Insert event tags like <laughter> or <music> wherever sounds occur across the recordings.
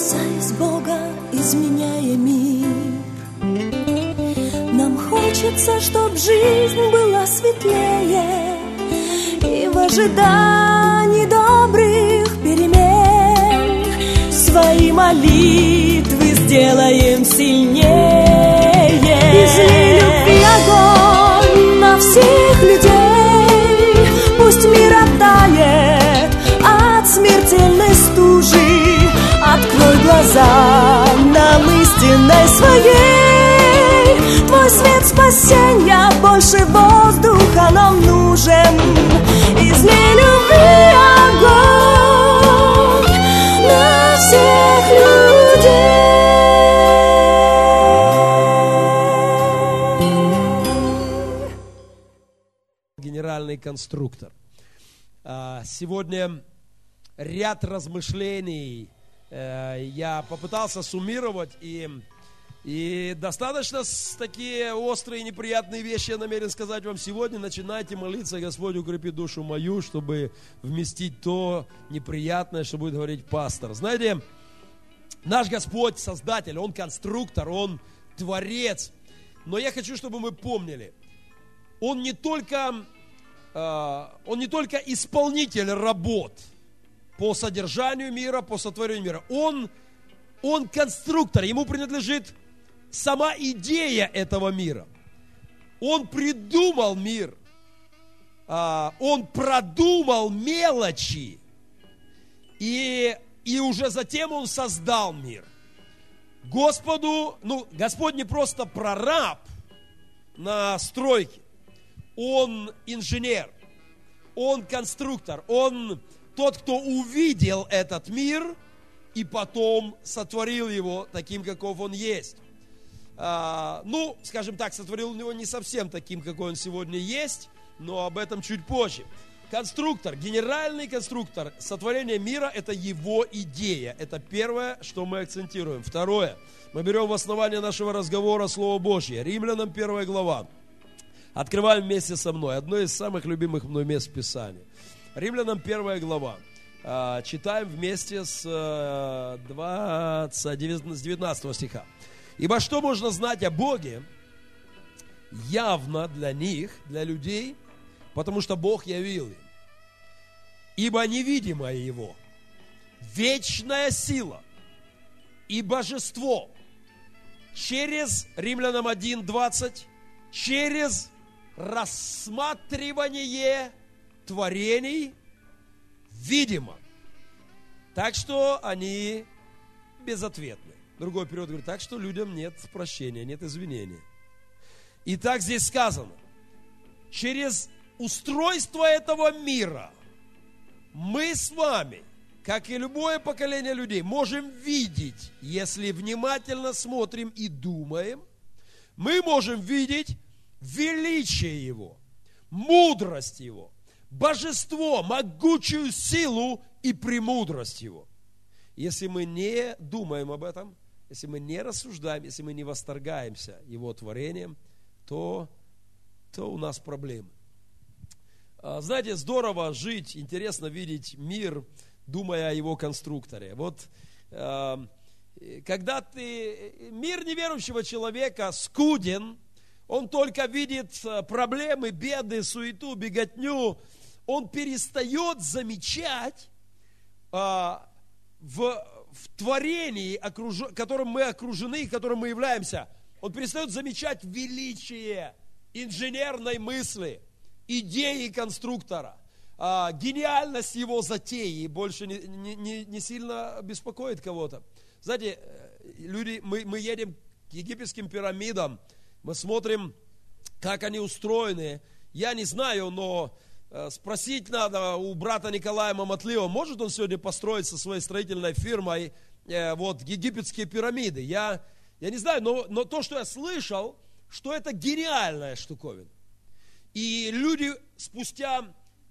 касаясь Бога, изменяя мир. Нам хочется, чтоб жизнь была светлее И в ожидании добрых перемен Свои молитвы сделаем сильнее глаза нам истинной своей. Твой свет спасения больше воздуха нам нужен. Излей любви огонь на всех людей. Генеральный конструктор. А, Сегодня ряд размышлений я попытался суммировать и, и достаточно такие острые неприятные вещи я намерен сказать вам сегодня. Начинайте молиться, Господь укрепи душу мою, чтобы вместить то неприятное, что будет говорить пастор. Знаете, Наш Господь Создатель, Он конструктор, Он Творец. Но я хочу, чтобы мы помнили, Он не только, э, Он не только исполнитель работ по содержанию мира, по сотворению мира. Он, он конструктор, Ему принадлежит сама идея этого мира. Он придумал мир, А, Он продумал мелочи, и, и уже затем Он создал мир. Господу, ну, Господь не просто прораб на стройке, Он инженер, Он конструктор, Он тот, кто увидел этот мир и потом сотворил его таким, каков он есть. А, ну, скажем так, сотворил его не совсем таким, какой он сегодня есть, но об этом чуть позже. Конструктор, генеральный конструктор сотворения мира – это его идея. Это первое, что мы акцентируем. Второе, мы берем в основание нашего разговора Слово Божье. Римлянам первая глава. Открываем вместе со мной. Одно из самых любимых мной мест в Писании. Римлянам первая глава. А, Читаем вместе с э, 20, с 19 стиха. Ибо что можно знать о Боге явно для них, для людей, потому что Бог явил им. Ибо невидимое Его, вечная сила и божество через Римлянам 1.20, через рассматривание творений видимо. Так что они безответны. Другой перевод говорит, так что людям нет прощения, нет извинения. И так здесь сказано, через устройство этого мира мы с вами, как и любое поколение людей, можем видеть, если внимательно смотрим и думаем, мы можем видеть величие Его, мудрость Его, божество, могучую силу и премудрость Его. Если мы не думаем об этом, если мы не рассуждаем, если мы не восторгаемся Его творением, то, то у нас проблемы. А, Знаете, здорово жить, интересно видеть мир, думая о его конструкторе. Вот а, когда ты, мир неверующего человека скуден, он только видит а, проблемы, беды, суету, беготню, он перестает замечать а, в, в творении, окруж- которым мы окружены, которым мы являемся, он перестает замечать величие инженерной мысли, идеи конструктора, а, гениальность его затеи больше не, не- не- сильно беспокоит кого-то. Знаете, э, люди, мы, мы едем к египетским пирамидам, мы смотрим, как они устроены. Я не знаю, но спросить надо у брата Николая Маматлиева, может он сегодня построить со своей строительной фирмой э, вот египетские пирамиды. Я, я не знаю, но, но то, что я слышал, что это гениальная штуковина. И люди спустя,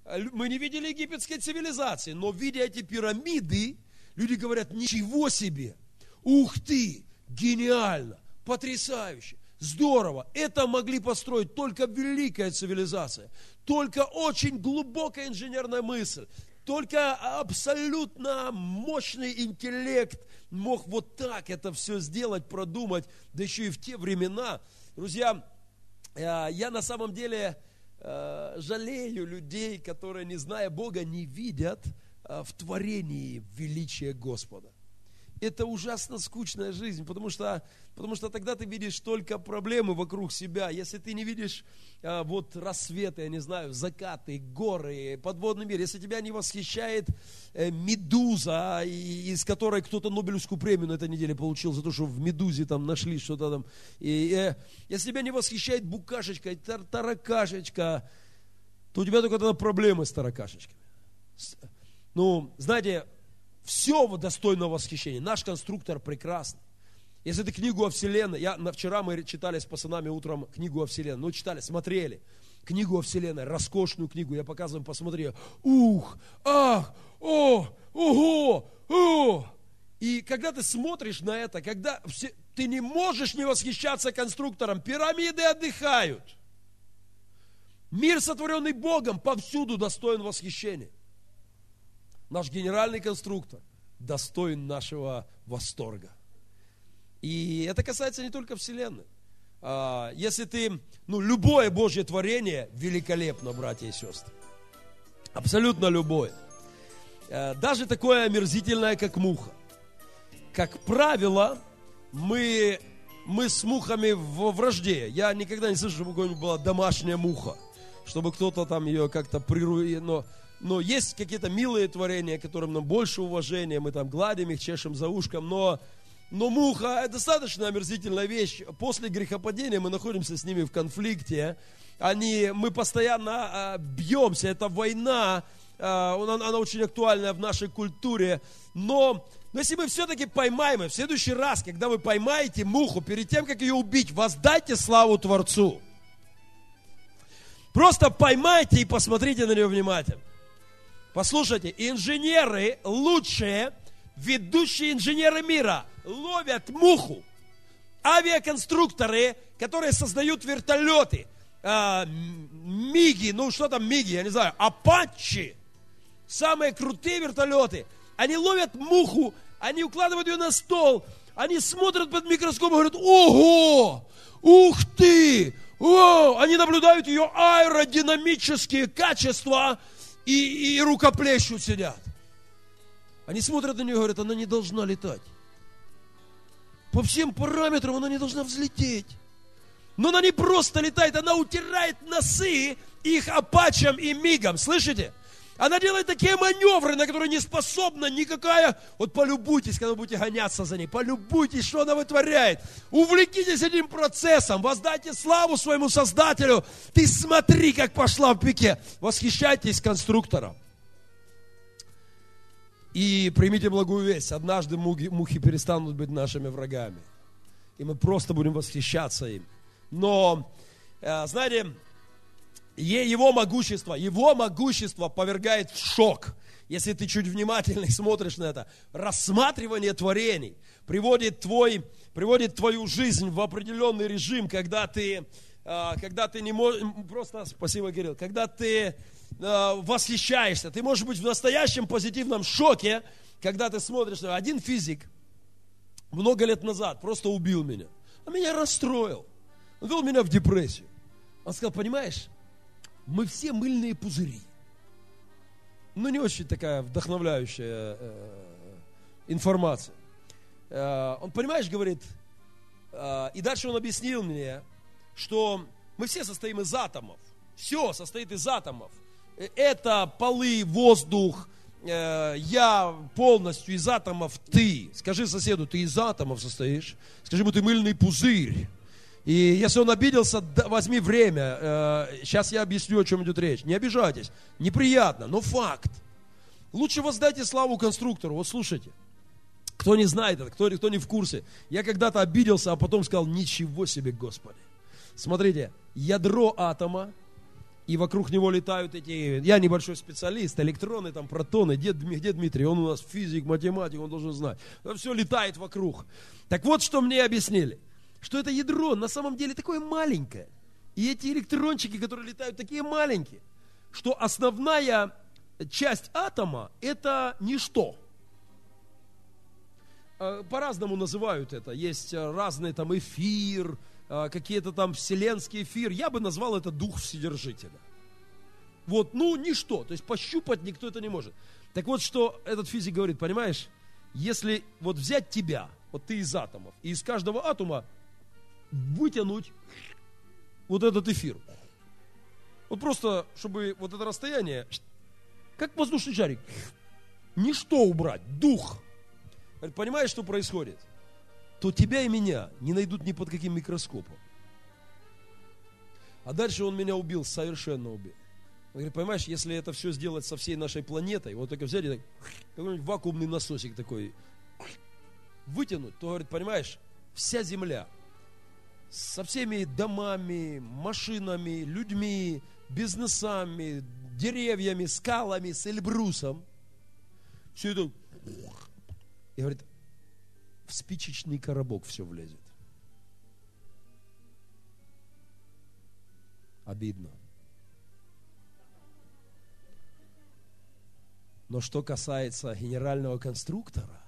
э, мы не видели египетской цивилизации, но видя эти пирамиды, люди говорят, ничего себе, ух ты, гениально, потрясающе, здорово. Это могли построить только великая цивилизация, только очень глубокая инженерная мысль, только абсолютно мощный интеллект мог вот так это все сделать, продумать, да еще и в те времена. Друзья, э, я на самом деле э, жалею людей, которые, не зная Бога, не видят э, в творении величия Господа это ужасно скучная жизнь, потому что, потому что тогда ты видишь только проблемы вокруг себя. Если ты не видишь а, вот рассветы, я не знаю, закаты, горы, подводный мир, если тебя не восхищает э, медуза, и, из которой кто-то Нобелевскую премию на этой неделе получил за то, что в медузе там нашли что-то там, и, э, если тебя не восхищает букашечка, тар таракашечка, то у тебя только тогда проблемы с таракашечками. Ну, знаете, все достойно восхищения. Наш конструктор прекрасный. Если ты книгу о Вселенной, я, вчера мы читали с пацанами утром книгу о Вселенной, ну читали, смотрели, книгу о Вселенной, роскошную книгу, я показываю, посмотри, ух, ах, о, ого, о. И когда ты смотришь на это, когда все, ты не можешь не восхищаться конструктором, пирамиды отдыхают. Мир, сотворенный Богом, повсюду достоин восхищения наш генеральный конструктор, достоин нашего восторга. И это касается не только Вселенной. А, если ты, ну, любое Божье творение великолепно, братья и сестры. Абсолютно любое. Э, даже такое омерзительное, как муха. Как правило, мы, мы с мухами в вражде. Я никогда не слышал, чтобы у кого-нибудь была домашняя муха. Чтобы кто-то там ее как-то прируил. Но но есть какие-то милые творения, которым нам больше уважения, мы там гладим их, чешем за ушком, но, но муха – это достаточно омерзительная вещь. После грехопадения мы находимся с ними в конфликте, они, мы постоянно а, бьемся, это война, а, она, она очень актуальная в нашей культуре, но но если мы все-таки поймаем, в следующий раз, когда вы поймаете муху, перед тем, как ее убить, воздайте славу Творцу. Просто поймайте и посмотрите на нее внимательно. Послушайте, инженеры лучшие, ведущие инженеры мира, ловят муху. Авиаконструкторы, которые создают вертолеты, э, миги, ну что там миги, я не знаю, апачи, самые крутые вертолеты, они ловят муху, они укладывают ее на стол, они смотрят под микроскопом и говорят, ого, ух ты, о, они наблюдают ее аэродинамические качества, и, и рукоплещут сидят. Они смотрят на нее и говорят, она не должна летать. По всем параметрам она не должна взлететь. Но она не просто летает, она утирает носы их апачам и мигом. Слышите? Она делает такие маневры, на которые не способна никакая... Вот полюбуйтесь, когда будете гоняться за ней. Полюбуйтесь, что она вытворяет. Увлекитесь этим процессом. Воздайте славу своему Создателю. Ты смотри, как пошла в пике. Восхищайтесь конструктором. И примите благую весть. Однажды мухи, мухи перестанут быть нашими врагами. И мы просто будем восхищаться им. Но, э, знаете, его могущество, его могущество повергает в шок. Если ты чуть внимательней <laughs> смотришь на это, рассматривание творений приводит, твой, приводит твою жизнь в определенный режим, когда ты, а, когда ты не можешь, просто, спасибо, Кирилл, когда ты а, восхищаешься, ты можешь быть в настоящем позитивном шоке, когда ты смотришь, один физик много лет назад просто убил меня, а меня расстроил, он вел меня в депрессию. Он сказал, понимаешь, мы все мыльные пузыри. Ну, не очень такая вдохновляющая э, информация. Э, он, понимаешь, говорит, э, и дальше он объяснил мне, что мы все состоим из атомов. Все состоит из атомов. Это полы, воздух, э, я полностью из атомов, ты. Скажи соседу, ты из атомов состоишь. Скажи ему, ты мыльный пузырь. И если он обиделся, возьми время. Сейчас э, я объясню, о чем идет речь. Не обижайтесь. Неприятно, но факт. Лучше воздайте славу конструктору. Вот слушайте. Кто не знает это, кто, кто не в курсе. Я когда-то обиделся, а потом сказал, ничего себе, Господи. Смотрите, ядро атома, и вокруг него летают эти, я небольшой специалист, электроны, там, протоны, где, где Дмитрий, он у нас физик, математик, он должен знать. Это все летает вокруг. Так вот, что мне объяснили что это ядро на самом деле такое маленькое. И эти электрончики, которые летают, такие маленькие, что основная часть атома – это ничто. Э, По-разному называют это. Есть э, разные там эфир, э, какие-то там вселенский эфир. Я бы назвал это дух Вседержителя. Вот, ну, ничто. То есть пощупать никто это не может. Так вот, что этот физик говорит, понимаешь? Если вот взять тебя, вот ты из атомов, и из каждого атома вытянуть вот этот эфир. Вот просто, чтобы вот это расстояние, как воздушный шарик, ничто убрать, дух. Понимаешь, что происходит? То тебя и меня не найдут ни под каким микроскопом. А дальше он меня убил, совершенно убил. Он говорит, понимаешь, если это все сделать со всей нашей планетой, вот только взять и так, какой-нибудь вакуумный насосик такой, вытянуть, то, говорит, понимаешь, вся Земля со всеми домами, машинами, людьми, бизнесами, деревьями, скалами, с Эльбрусом, все это, и говорит, в спичечный коробок все влезет. Обидно. Но что касается генерального конструктора,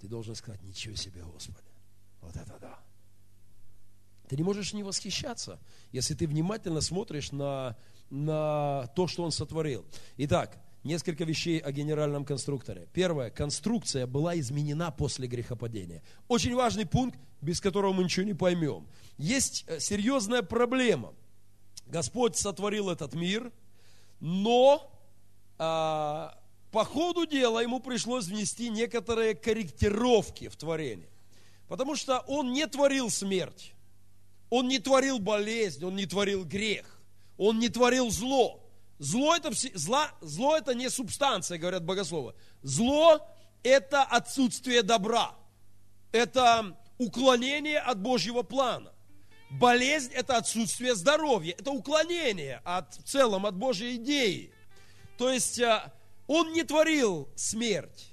ты должен сказать, ничего себе, Господи. Вот это да. Ты не можешь не восхищаться, если ты внимательно смотришь на, на то, что он сотворил. Итак, несколько вещей о генеральном конструкторе. Первое, конструкция была изменена после грехопадения. Очень важный пункт, без которого мы ничего не поймем. Есть э, серьезная проблема. Господь сотворил этот мир, но а, по ходу дела ему пришлось внести некоторые корректировки в творение. Потому что он не творил смерть, он не творил болезнь, он не творил грех, он не творил зло. Зло это, зло, зло это не субстанция, говорят богословы. Зло это отсутствие добра. Это уклонение от Божьего плана. Болезнь – это отсутствие здоровья, это уклонение от, в целом от Божьей идеи. То есть а, он не творил смерть,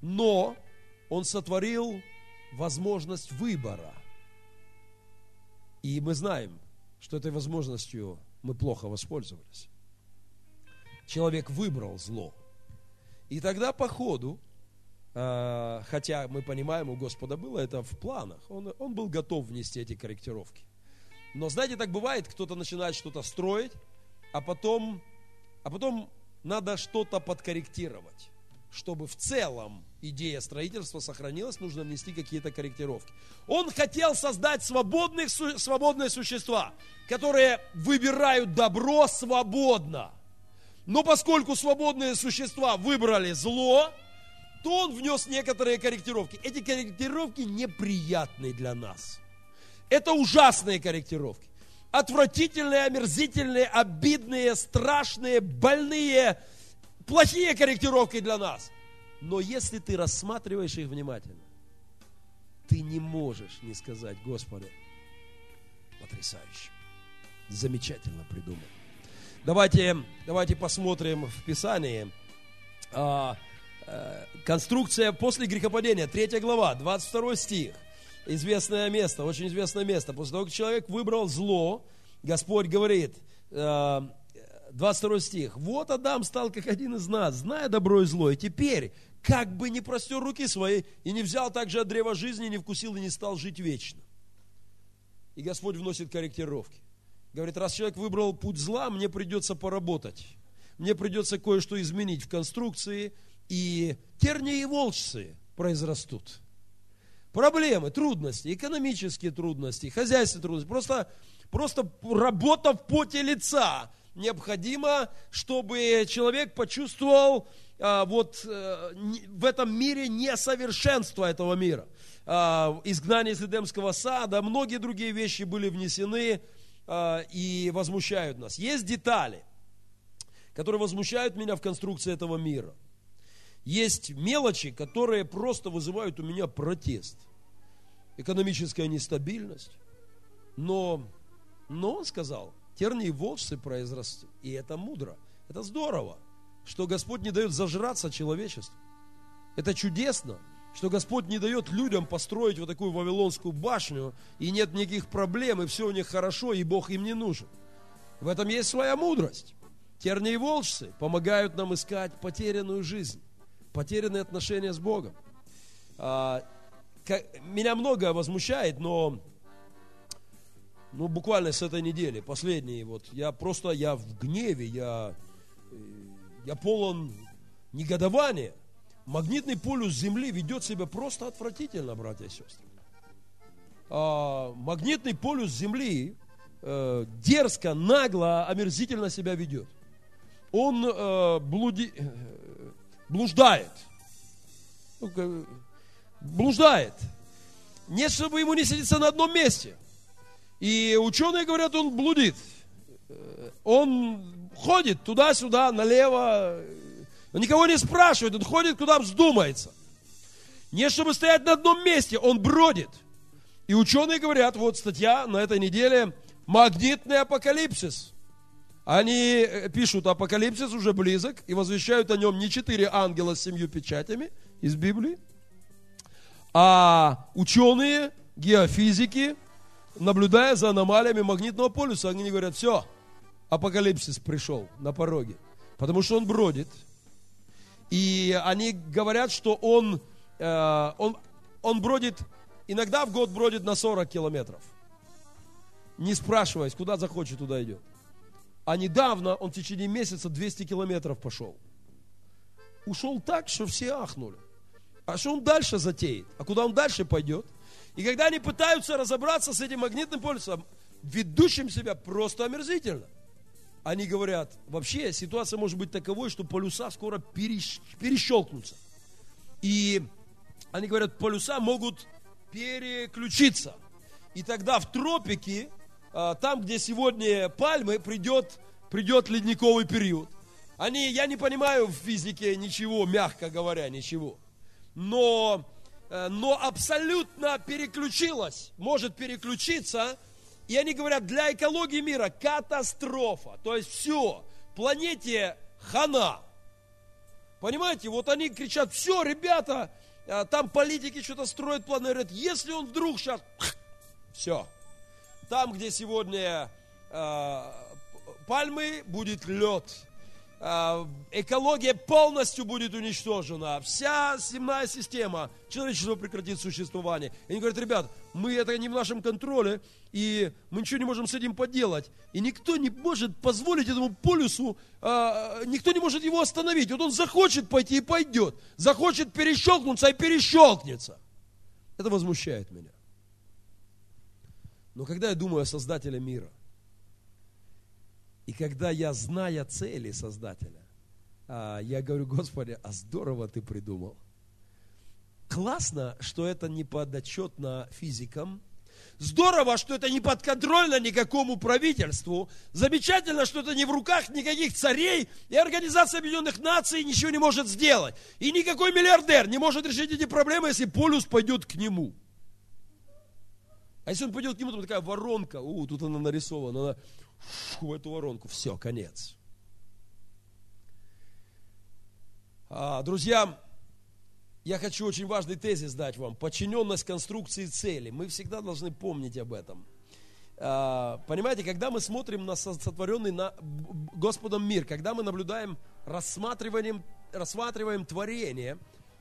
но он сотворил возможность выбора. И мы знаем, что этой возможностью мы плохо воспользовались. Человек выбрал зло. И тогда по ходу, а, хотя мы понимаем, у Господа было это в планах, он, он был готов внести эти корректировки. Но знаете, так бывает, кто-то начинает что-то строить, а потом а потом надо что-то подкорректировать. Чтобы в целом идея строительства сохранилась, нужно внести какие-то корректировки. Он хотел создать свободных, свободные существа, которые выбирают добро свободно. Но поскольку свободные существа выбрали зло, то он внес некоторые корректировки. Эти корректировки неприятны для нас. Это ужасные корректировки отвратительные, омерзительные, обидные, страшные, больные, плохие корректировки для нас. Но если ты рассматриваешь их внимательно, ты не можешь не сказать, Господи, потрясающе, замечательно придумал. Давайте, давайте посмотрим в Писании. А, а, конструкция после грехопадения, 3 глава, 22 стих известное место, очень известное место. После того, как человек выбрал зло, Господь говорит, 22 э, стих, «Вот Адам стал как один из нас, зная добро и зло, и теперь, как бы не простер руки свои, и не взял также от древа жизни, не вкусил и не стал жить вечно». И Господь вносит корректировки. Говорит, раз человек выбрал путь зла, мне придется поработать. Мне придется кое-что изменить в конструкции, и тернии и волчцы произрастут проблемы, трудности, экономические трудности, хозяйственные трудности, просто, просто работа в поте лица необходимо, чтобы человек почувствовал вот а, в этом мире несовершенство этого мира. А, изгнание из Эдемского сада, многие другие вещи были внесены а, и возмущают нас. Есть детали, которые возмущают меня в конструкции этого мира. Есть мелочи, которые просто вызывают у меня протест. Экономическая нестабильность. Но, но он сказал, тернии волчцы произрастут. И это мудро. Это здорово, что Господь не дает зажраться человечеству. Это чудесно, что Господь не дает людям построить вот такую Вавилонскую башню, и нет никаких проблем, и все у них хорошо, и Бог им не нужен. В этом есть своя мудрость. Тернии и волчцы помогают нам искать потерянную жизнь, потерянные отношения с Богом. А, меня многое возмущает, но ну, буквально с этой недели, последние, вот, я просто, я в гневе, я, я полон негодования. Магнитный полюс Земли ведет себя просто отвратительно, братья и сестры. А, магнитный полюс Земли э, дерзко, нагло, омерзительно себя ведет. Он э, блуди, э, блуждает. Ну, блуждает. Не чтобы ему не сидится на одном месте. И ученые говорят, он блудит. Он ходит туда-сюда, налево. Он никого не спрашивает, он ходит, куда вздумается. Не чтобы стоять на одном месте, он бродит. И ученые говорят, вот статья на этой неделе, магнитный апокалипсис. Они э, пишут, апокалипсис уже близок, и возвещают о нем не четыре ангела с семью печатями из Библии, а ученые, геофизики, наблюдая за аномалиями магнитного полюса, они говорят, все, апокалипсис пришел на пороге. Потому что он бродит. И они говорят, что он, э, он, он бродит, иногда в год бродит на 40 километров. Не спрашиваясь, куда захочет, туда идет. А недавно он в течение месяца 200 километров пошел. Ушел так, что все ахнули. А что он дальше затеет? А куда он дальше пойдет? И когда они пытаются разобраться с этим магнитным полюсом, ведущим себя просто омерзительно. Они говорят, вообще ситуация может быть таковой, что полюса скоро перещелкнутся. И они говорят, полюса могут переключиться. И тогда в тропике, а, там, где сегодня пальмы, придет, придет ледниковый период. Они, я не понимаю в физике ничего, мягко говоря, ничего. Но Э, но абсолютно переключилась, может переключиться. И они говорят, для экологии мира катастрофа. То есть все, планете хана. Понимаете, вот они кричат, все, ребята, э, там политики что-то строят планы, говорят, если он вдруг сейчас, <clears throat> все, там, где сегодня э, пальмы, будет лед, а, экология полностью будет уничтожена, вся земная система, человечество прекратит существование. И они говорят, ребят, мы это не в нашем контроле, и мы ничего не можем с этим поделать. И никто не может позволить этому полюсу, а, никто не может его остановить. Вот он захочет пойти и пойдет, захочет перещелкнуться и перещелкнется. Это возмущает меня. Но когда я думаю о Создателе мира – и когда я, зная цели Создателя, а, я говорю, Господи, а здорово ты придумал. Классно, что это не подотчетно физикам, Здорово, что это не подконтрольно никакому правительству. Замечательно, что это не в руках никаких царей, и Организация Объединенных Наций ничего не может сделать. И никакой миллиардер не может решить эти проблемы, если полюс пойдет к нему. А если он пойдет к нему, то такая воронка, у, тут она нарисована, она в эту воронку, все, конец. А, друзья, я хочу очень важный тезис дать вам. Подчиненность конструкции цели. Мы всегда должны помнить об этом. А, понимаете, когда мы смотрим на сотворенный на Господом мир, когда мы наблюдаем, рассматриваем, рассматриваем творение,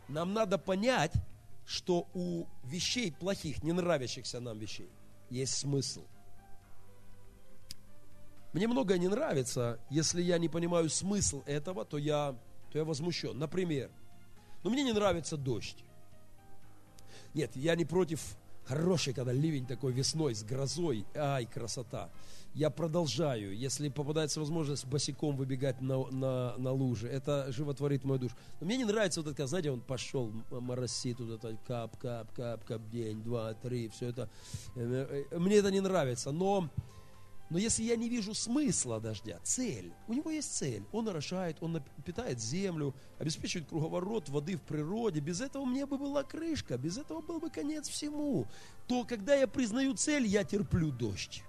нам надо понять, что у вещей плохих, не нравящихся нам вещей, есть смысл – мне многое не нравится, если я не понимаю смысл этого, то я, то я возмущен. Например, но мне не нравится дождь. Нет, я не против хороший, когда ливень такой весной с грозой, ай, красота. Я продолжаю, если попадается возможность босиком выбегать на, на, на лужи, это животворит мою душу. Но мне не нравится вот это, знаете, он пошел, моросит, вот это кап, кап, кап, кап, день, два, три, все это. Э, э, мне это не нравится, но но если я не вижу смысла дождя, цель, у него есть цель, он орошает, он питает землю, обеспечивает круговорот воды в природе, без этого мне бы была крышка, без этого был бы конец всему. То, когда я признаю цель, я терплю дождь.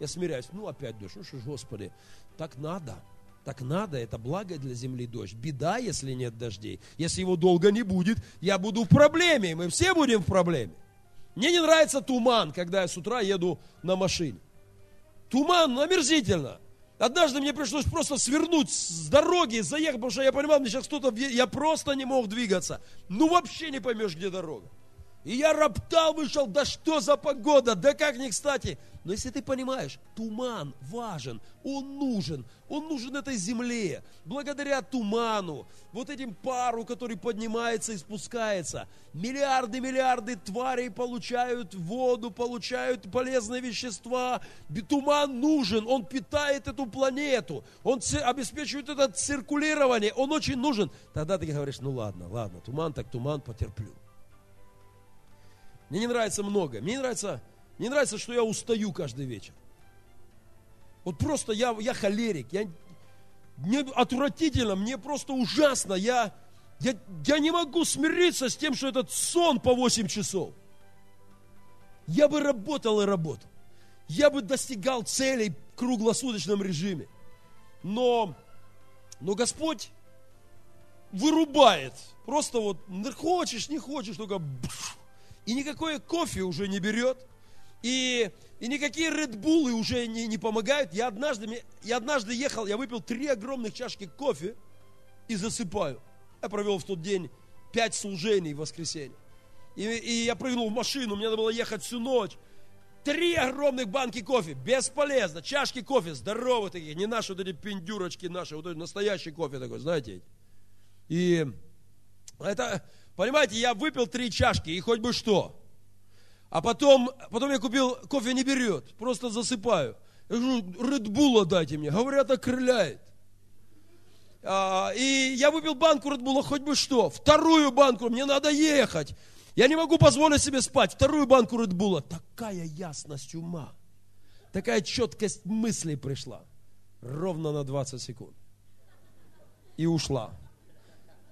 Я смиряюсь, ну опять дождь, ну что ж, Господи, так надо. Так надо, это благо для земли дождь. Беда, если нет дождей. Если его долго не будет, я буду в проблеме, мы все будем в проблеме. Мне не нравится туман, когда я с утра еду на машине. Туман, омерзительно. Однажды мне пришлось просто свернуть с дороги, заехать, потому что я понимал, мне сейчас кто-то, я просто не мог двигаться. Ну вообще не поймешь, где дорога. И я роптал, вышел, да что за погода, да как не кстати. Но если ты понимаешь, туман важен, он нужен, он нужен этой земле. Благодаря туману, вот этим пару, который поднимается и спускается, миллиарды, миллиарды тварей получают воду, получают полезные вещества. Туман нужен, он питает эту планету, он обеспечивает это циркулирование, он очень нужен. Тогда ты говоришь, ну ладно, ладно, туман так туман, потерплю. Мне не нравится много. Мне не нравится, мне нравится, что я устаю каждый вечер. Вот просто я, я холерик. Я, мне отвратительно, мне просто ужасно. Я, я, я не могу смириться с тем, что этот сон по 8 часов. Я бы работал и работал. Я бы достигал целей в круглосуточном режиме. Но, но Господь вырубает. Просто вот хочешь, не хочешь, только и никакое кофе уже не берет, и, и никакие редбулы уже не, не помогают. Я однажды, я однажды ехал, я выпил три огромных чашки кофе и засыпаю. Я провел в тот день пять служений в воскресенье. И, и я прыгнул в машину, мне надо было ехать всю ночь. Три огромных банки кофе, бесполезно. Чашки кофе, здоровые такие, не наши вот эти пиндюрочки наши, вот настоящий кофе такой, знаете. И это, Понимаете, я выпил три чашки, и хоть бы что. А потом, потом я купил, кофе не берет, просто засыпаю. Я говорю, Редбула дайте мне. Говорят, окрыляет. А, и я выпил банку Редбула, хоть бы что. Вторую банку, мне надо ехать. Я не могу позволить себе спать. Вторую банку Редбула. Такая ясность ума. Такая четкость мыслей пришла. Ровно на 20 секунд. И ушла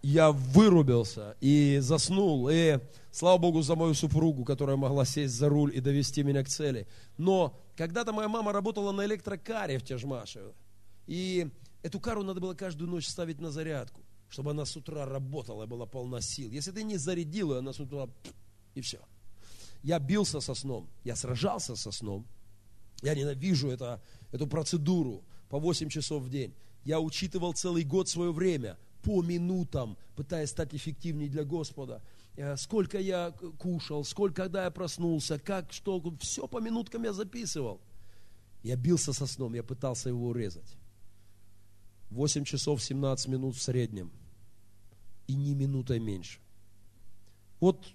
я вырубился и заснул. И слава Богу за мою супругу, которая могла сесть за руль и довести меня к цели. Но когда-то моя мама работала на электрокаре в Тяжмаше. И эту кару надо было каждую ночь ставить на зарядку, чтобы она с утра работала и была полна сил. Если ты не зарядил ее, она с утра и все. Я бился со сном, я сражался со сном. Я ненавижу это, эту процедуру по 8 часов в день. Я учитывал целый год свое время по минутам, пытаясь стать эффективнее для Господа. Э, сколько я кушал, сколько, когда я проснулся, как, что, все по минуткам я записывал. Я бился со сном, я пытался его урезать. 8 часов 17 минут в среднем. И ни минутой меньше. Вот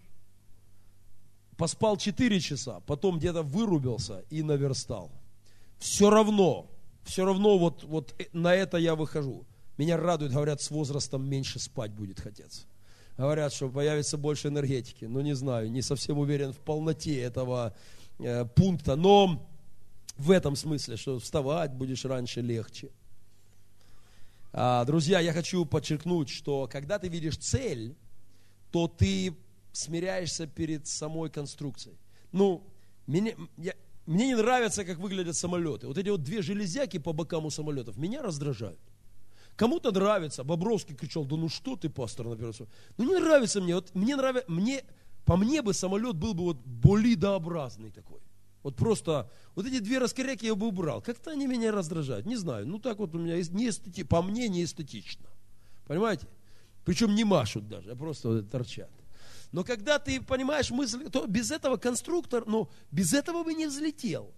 поспал 4 часа, потом где-то вырубился и наверстал. Все равно, все равно вот, вот э, на это я выхожу. Меня радует, говорят, с возрастом меньше спать будет хотеться. Говорят, что появится больше энергетики. Ну, не знаю, не совсем уверен в полноте этого э, пункта, но в этом смысле, что вставать будешь раньше легче. А, друзья, я хочу подчеркнуть, что когда ты видишь цель, то ты смиряешься перед самой конструкцией. Ну, мне, я, мне не нравится, как выглядят самолеты. Вот эти вот две железяки по бокам у самолетов меня раздражают. Кому-то нравится. Бобровский кричал, да ну что ты, пастор, на Ну не нравится мне. Вот мне нравится, мне, по мне бы самолет был бы вот болидообразный такой. Вот просто, вот эти две раскоряки я бы убрал. Как-то они меня раздражают. Не знаю, ну так вот у меня не эстети, по мне не эстетично. Понимаете? Причем не машут даже, а просто вот торчат. Но когда ты понимаешь мысль, то без этого конструктор, ну, без этого бы не взлетел,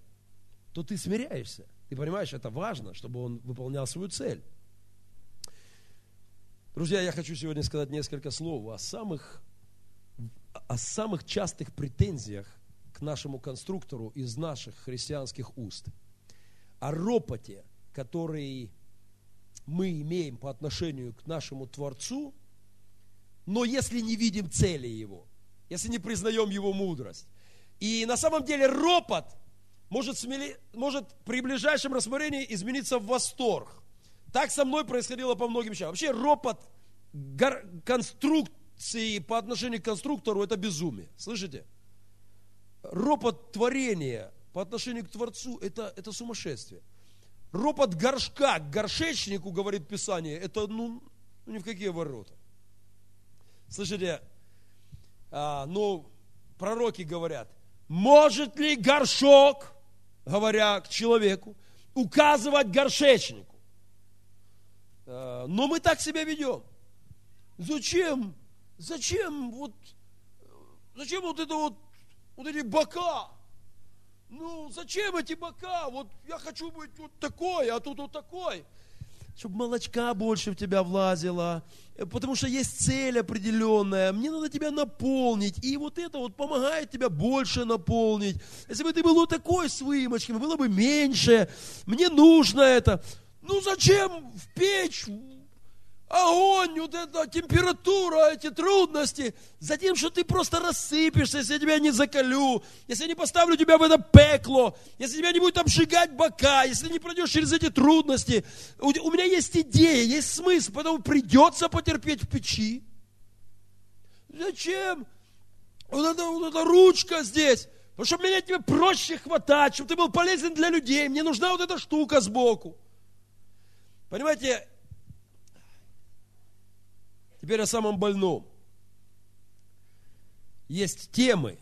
то ты смиряешься. Ты понимаешь, это важно, чтобы он выполнял свою цель. Друзья, я хочу сегодня сказать несколько слов о самых, о самых частых претензиях к нашему конструктору из наших христианских уст. О ропоте, который мы имеем по отношению к нашему Творцу, но если не видим цели Его, если не признаем Его мудрость. И на самом деле ропот может, смели, может при ближайшем рассмотрении измениться в восторг. Так со мной происходило по многим вещам. Вообще ропот конструкции по отношению к конструктору – это безумие. Слышите? Ропот творения по отношению к Творцу – это, это сумасшествие. Ропот горшка к горшечнику, говорит Писание, это ну, ну ни в какие ворота. Слышите, а, ну, пророки говорят, может ли горшок, говоря к человеку, указывать горшечнику. Э, Но мы так себя ведем. Зачем? Зачем вот, зачем вот это вот, вот эти бока? Ну, зачем эти бока? Вот я хочу быть вот такой, а тут вот такой чтобы молочка больше в тебя влазило, э, потому что есть цель определенная, мне надо тебя наполнить, и вот это вот помогает тебя больше наполнить. Если бы ты был вот такой с вымочками, было бы меньше, мне нужно это. Ну зачем в печь огонь, вот эта температура, эти трудности, за тем, что ты просто рассыпешься, если я тебя не закалю, если я не поставлю тебя в это пекло, если тебя не будет обжигать бока, если не пройдешь через эти трудности. У, у меня есть идея, есть смысл, поэтому придется потерпеть в печи. Зачем? Вот эта, вот эта ручка здесь. Потому что меня тебе проще хватать, чтобы ты был полезен для людей. Мне нужна вот эта штука сбоку. Понимаете, Теперь о самом больном. Есть темы,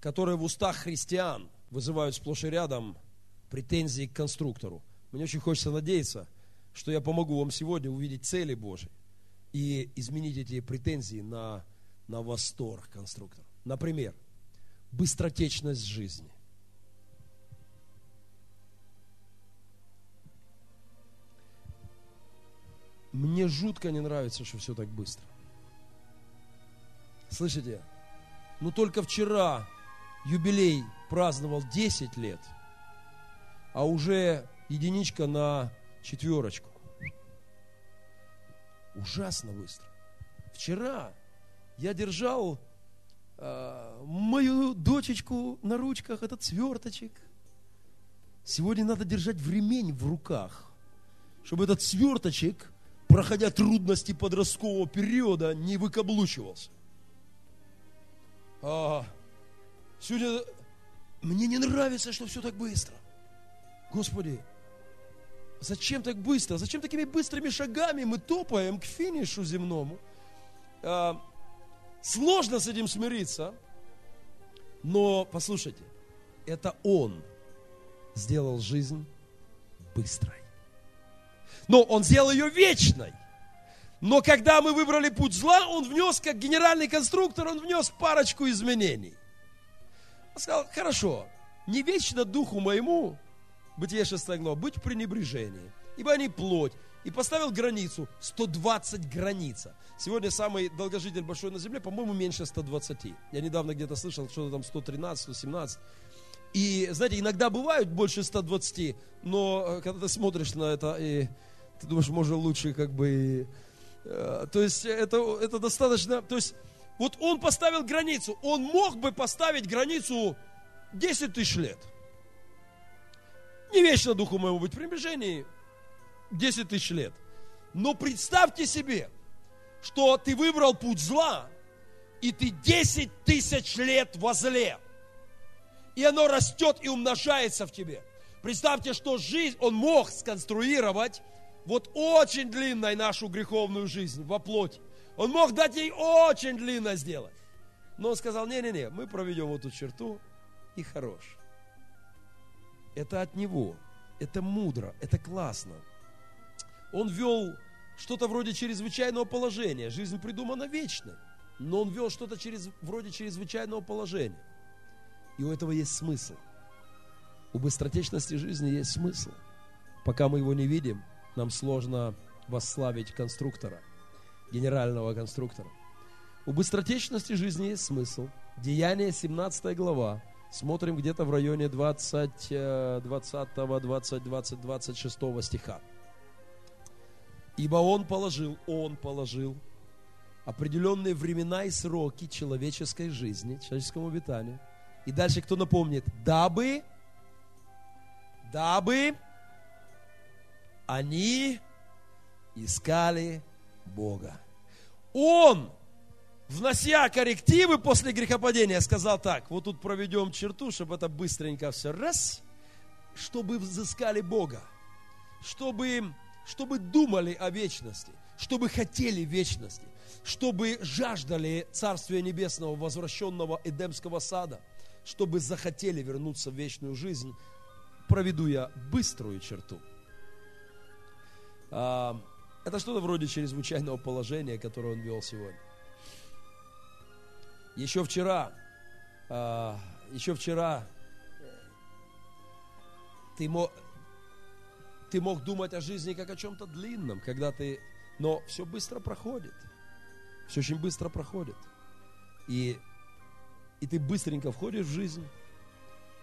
которые в устах христиан вызывают сплошь и рядом претензии к конструктору. Мне очень хочется надеяться, что я помогу вам сегодня увидеть цели Божьи и изменить эти претензии на, на восторг конструктора. Например, быстротечность жизни. Мне жутко не нравится, что все так быстро. Слышите? Ну только вчера юбилей праздновал 10 лет, а уже единичка на четверочку. Ужасно быстро. Вчера я держал э, мою дочечку на ручках, этот сверточек. Сегодня надо держать в ремень в руках, чтобы этот сверточек проходя трудности подросткового периода, не выкаблучивался. А, сегодня мне не нравится, что все так быстро. Господи, зачем так быстро? Зачем такими быстрыми шагами мы топаем к финишу земному? А, сложно с этим смириться, но послушайте, это Он сделал жизнь быстрой но Он сделал ее вечной. Но когда мы выбрали путь зла, Он внес, как генеральный конструктор, Он внес парочку изменений. Он сказал, хорошо, не вечно духу моему, Бытие 6 глава, быть в пренебрежении, ибо они плоть. И поставил границу, 120 граница. Сегодня самый долгожитель большой на земле, по-моему, меньше 120. Я недавно где-то слышал, что-то там 113, 117. И, знаете, иногда бывают больше 120, но э, когда ты смотришь на это, и ты думаешь, может лучше как бы... Э, то есть это, это достаточно... То есть вот он поставил границу. Он мог бы поставить границу 10 тысяч лет. Не вечно духу моему быть в приближении 10 тысяч лет. Но представьте себе, что ты выбрал путь зла, и ты 10 тысяч лет во зле. И оно растет и умножается в тебе. Представьте, что жизнь он мог сконструировать вот очень длинной нашу греховную жизнь во плоти. Он мог дать ей очень длинно сделать. Но он сказал, не-не-не, мы проведем вот эту черту и хорош. Это от него, это мудро, это классно. Он вел что-то вроде чрезвычайного положения. Жизнь придумана вечной, но он вел что-то через, вроде чрезвычайного положения. И у этого есть смысл. У быстротечности жизни есть смысл. Пока мы его не видим, нам сложно восславить конструктора, генерального конструктора. У быстротечности жизни есть смысл. Деяние 17 глава. Смотрим где-то в районе 20, 20, 20, 20, 26 стиха. Ибо Он положил, Он положил определенные времена и сроки человеческой жизни, человеческому обитанию. И дальше кто напомнит? Дабы, дабы они искали Бога. Он, внося коррективы после грехопадения, сказал так, вот тут проведем черту, чтобы это быстренько все раз, чтобы взыскали Бога, чтобы, чтобы думали о вечности, чтобы хотели вечности, чтобы жаждали Царствия Небесного, возвращенного Эдемского сада, чтобы захотели вернуться в вечную жизнь, проведу я быструю черту. Это что-то вроде чрезвычайного положения, которое он вел сегодня. Еще вчера, а, еще вчера ты мог, ты мог думать о жизни как о чем-то длинном, когда ты, но все быстро проходит. Все очень быстро проходит. И, и ты быстренько входишь в жизнь,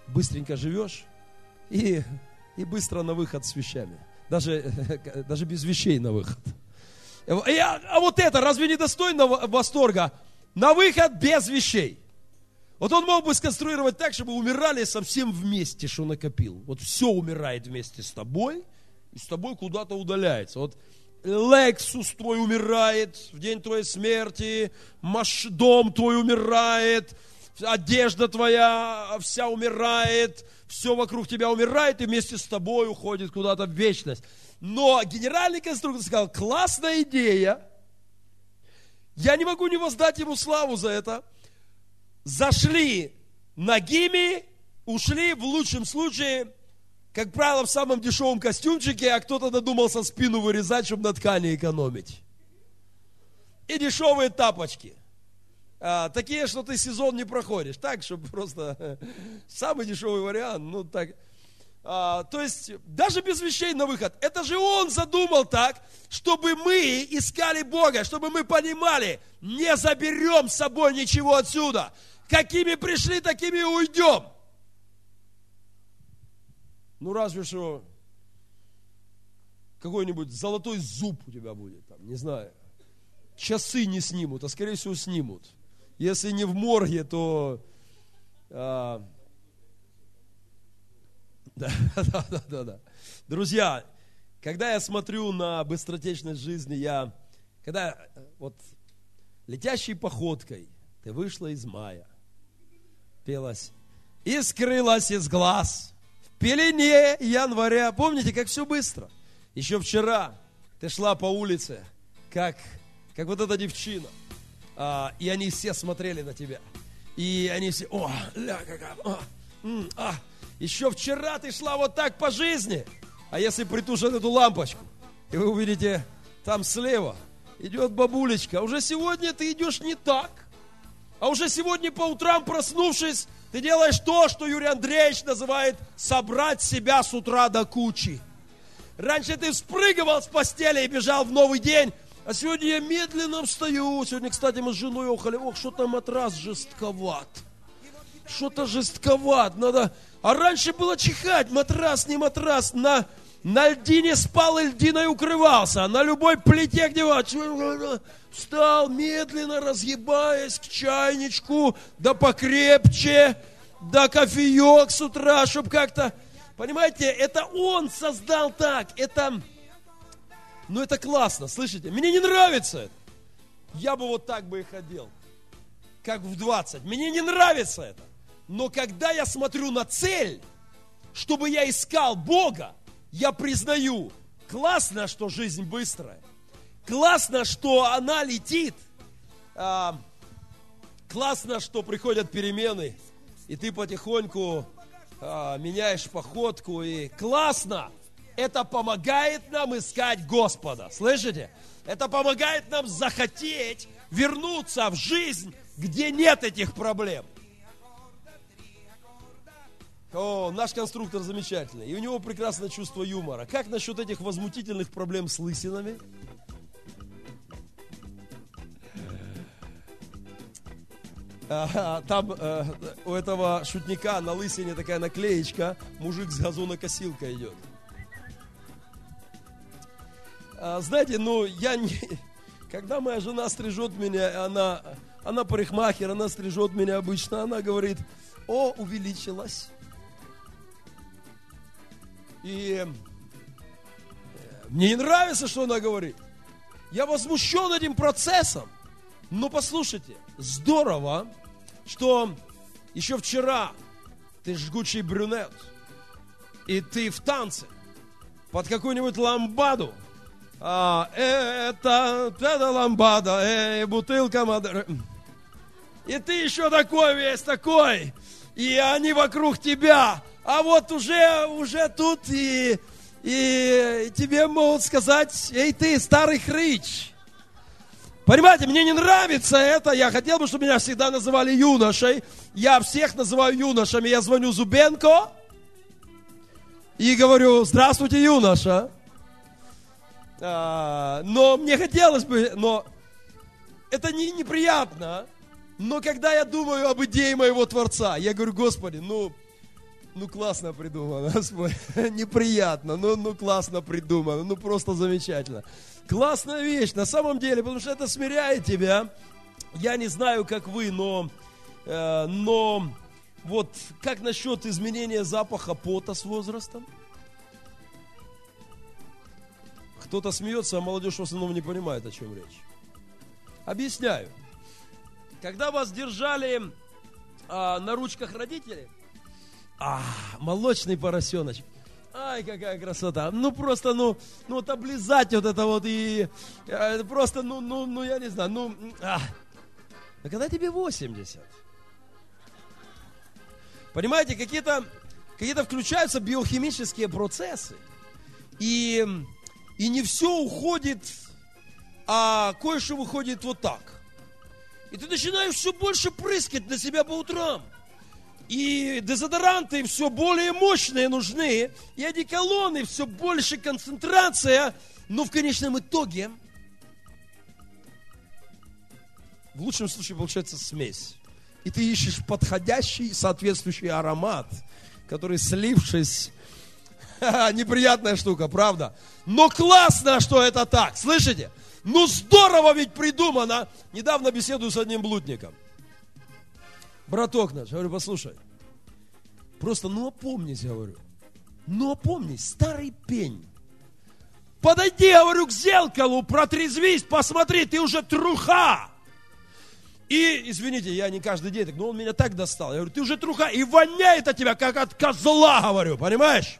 быстренько живешь и, и быстро на выход с вещами. Даже, <laughs> даже без вещей на выход. А, а вот это разве не достойно восторга? На выход без вещей. Вот он мог бы сконструировать так, чтобы умирали совсем вместе, что накопил. Вот все умирает вместе с тобой, и с тобой куда-то удаляется. Вот Лексус твой умирает в день твоей смерти, маш, дом твой умирает, одежда твоя вся умирает, все вокруг тебя умирает и вместе с тобой уходит куда-то в вечность. Но генеральный конструктор сказал, классная идея, я не могу не воздать ему славу за это. Зашли нагими, ушли в лучшем случае, как правило, в самом дешевом костюмчике, а кто-то додумался спину вырезать, чтобы на ткани экономить. И дешевые тапочки. А, такие, что ты сезон не проходишь. Так, чтобы просто <laughs> самый дешевый вариант. Ну, так. А, то есть, даже без вещей на выход. Это же он задумал так, чтобы мы искали Бога, чтобы мы понимали, не заберем с собой ничего отсюда. Какими пришли, такими уйдем. Ну, разве что какой-нибудь золотой зуб у тебя будет, там, не знаю. Часы не снимут, а скорее всего снимут. Если не в морге, то... А, да, да, да, да, да. Друзья, когда я смотрю на быстротечность жизни, я, когда вот летящей походкой ты вышла из мая, пелась и скрылась из глаз в пелене января. Помните, как все быстро? Еще вчера ты шла по улице, как, как вот эта девчина, а, и они все смотрели на тебя. И они все, о, ля, какая, а, м, а, еще вчера ты шла вот так по жизни. А если притушат эту лампочку, и вы увидите, там слева идет бабулечка. Уже сегодня ты идешь не так. А уже сегодня по утрам, проснувшись, ты делаешь то, что Юрий Андреевич называет собрать себя с утра до кучи. Раньше ты вспрыгивал с постели и бежал в новый день, а сегодня я медленно встаю. Сегодня, кстати, мы с женой ехали. Ох, что там матрас жестковат. Что-то жестковат. Надо а раньше было чихать, матрас, не матрас, на, на льдине спал и льдиной укрывался, на любой плите, где встал, медленно разгибаясь к чайничку, да покрепче, да кофеек с утра, чтобы как-то... Понимаете, это он создал так, это... Ну, это классно, слышите? Мне не нравится это. Я бы вот так бы и ходил, как в 20. Мне не нравится это. Но когда я смотрю на цель, чтобы я искал Бога, я признаю, классно, что жизнь быстрая. Классно, что она летит. А, классно, что приходят перемены, и ты потихоньку а, меняешь походку. И классно, это помогает нам искать Господа. Слышите? Это помогает нам захотеть вернуться в жизнь, где нет этих проблем. О, наш конструктор замечательный. И у него прекрасное чувство юмора. Как насчет этих возмутительных проблем с лысинами? Там э, у этого шутника на лысине такая наклеечка, мужик с газонокосилкой идет. А, знаете, ну, я не... <laughs> Когда моя жена стрижет меня, она, она парикмахер, она стрижет меня обычно, она говорит, о, увеличилась. И э, мне не нравится, что она говорит. Я возмущен этим процессом. Но послушайте, здорово, что еще вчера ты жгучий брюнет, и ты в танце под какую-нибудь ламбаду. А, это, это ламбада, э, бутылка мадер. И ты еще такой весь такой, и они вокруг тебя, А вот уже, уже тут и, и тебе могут сказать, эй ты, старый хрыч. Понимаете, мне не нравится это. Я хотел бы, чтобы меня всегда называли юношей. Я всех называю юношами. Я звоню Зубенко и говорю, здравствуйте, юноша. А, но мне хотелось бы, но это не, неприятно. Но когда я думаю об идее моего Творца, я говорю, Господи, ну, ну классно придумано, <laughs> неприятно, ну, ну классно придумано, ну просто замечательно. Классная вещь, на самом деле, потому что это смиряет тебя. Я не знаю, как вы, но, э, но вот как насчет изменения запаха пота с возрастом? Кто-то смеется, а молодежь в основном не понимает, о чем речь. Объясняю. Когда вас держали а, на ручках родители, а, молочный поросеночек, Ай, какая красота. Ну, просто, ну, ну, вот облизать вот это вот и э, просто, ну, ну, ну, я не знаю, ну, а. Но когда тебе 80, понимаете, какие-то какие-то включаются биохимические процессы, и и не все уходит, а кое-что выходит вот так. И ты начинаешь все больше прыскать на себя по утрам. И дезодоранты все более мощные нужны, и одеколоны все больше концентрация, но в конечном итоге в лучшем случае получается смесь. И ты ищешь подходящий, соответствующий аромат, который, слившись <laughs> Неприятная штука, правда? Но классно, что это так. Слышите? Ну здорово ведь придумано. Недавно беседую с одним блудником. Браток наш, говорю, послушай. Просто ну опомнись, говорю. Ну опомнись, старый пень. Подойди, говорю, к зеркалу, протрезвись, посмотри, ты уже труха. И, извините, я не каждый день так, но он меня так достал. Я говорю, ты уже труха, и воняет от тебя, как от козла, говорю, понимаешь?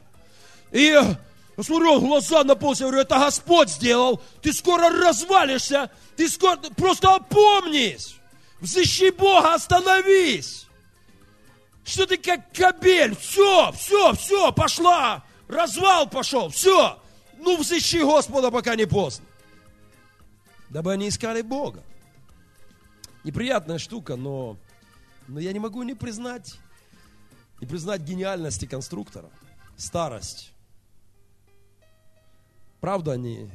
И я смотрю, глаза на пол, я говорю, это Господь сделал. Ты скоро развалишься. Ты скоро, просто опомнись. Взыщи Бога, остановись. Что ты как кабель? Все, все, все, пошла. Развал пошел, все. Ну, взыщи Господа, пока не поздно. Дабы они искали Бога. Неприятная штука, но, но я не могу не признать, не признать гениальности конструктора. Старость Правда, они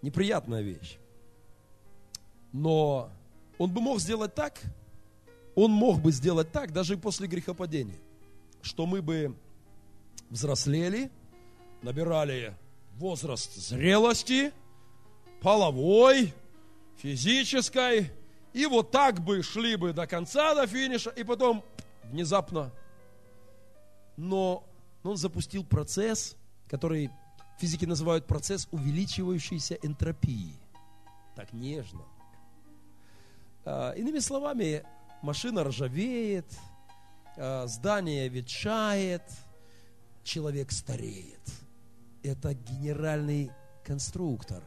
неприятная вещь. Но он бы мог сделать так, он мог бы сделать так, даже после грехопадения, что мы бы взрослели, набирали возраст зрелости, половой, физической, и вот так бы шли бы до конца, до финиша, и потом внезапно. Но он запустил процесс – который физики называют процесс увеличивающейся энтропии. Так нежно. А, иными словами, машина ржавеет, а, здание ветшает, человек стареет. Это генеральный конструктор.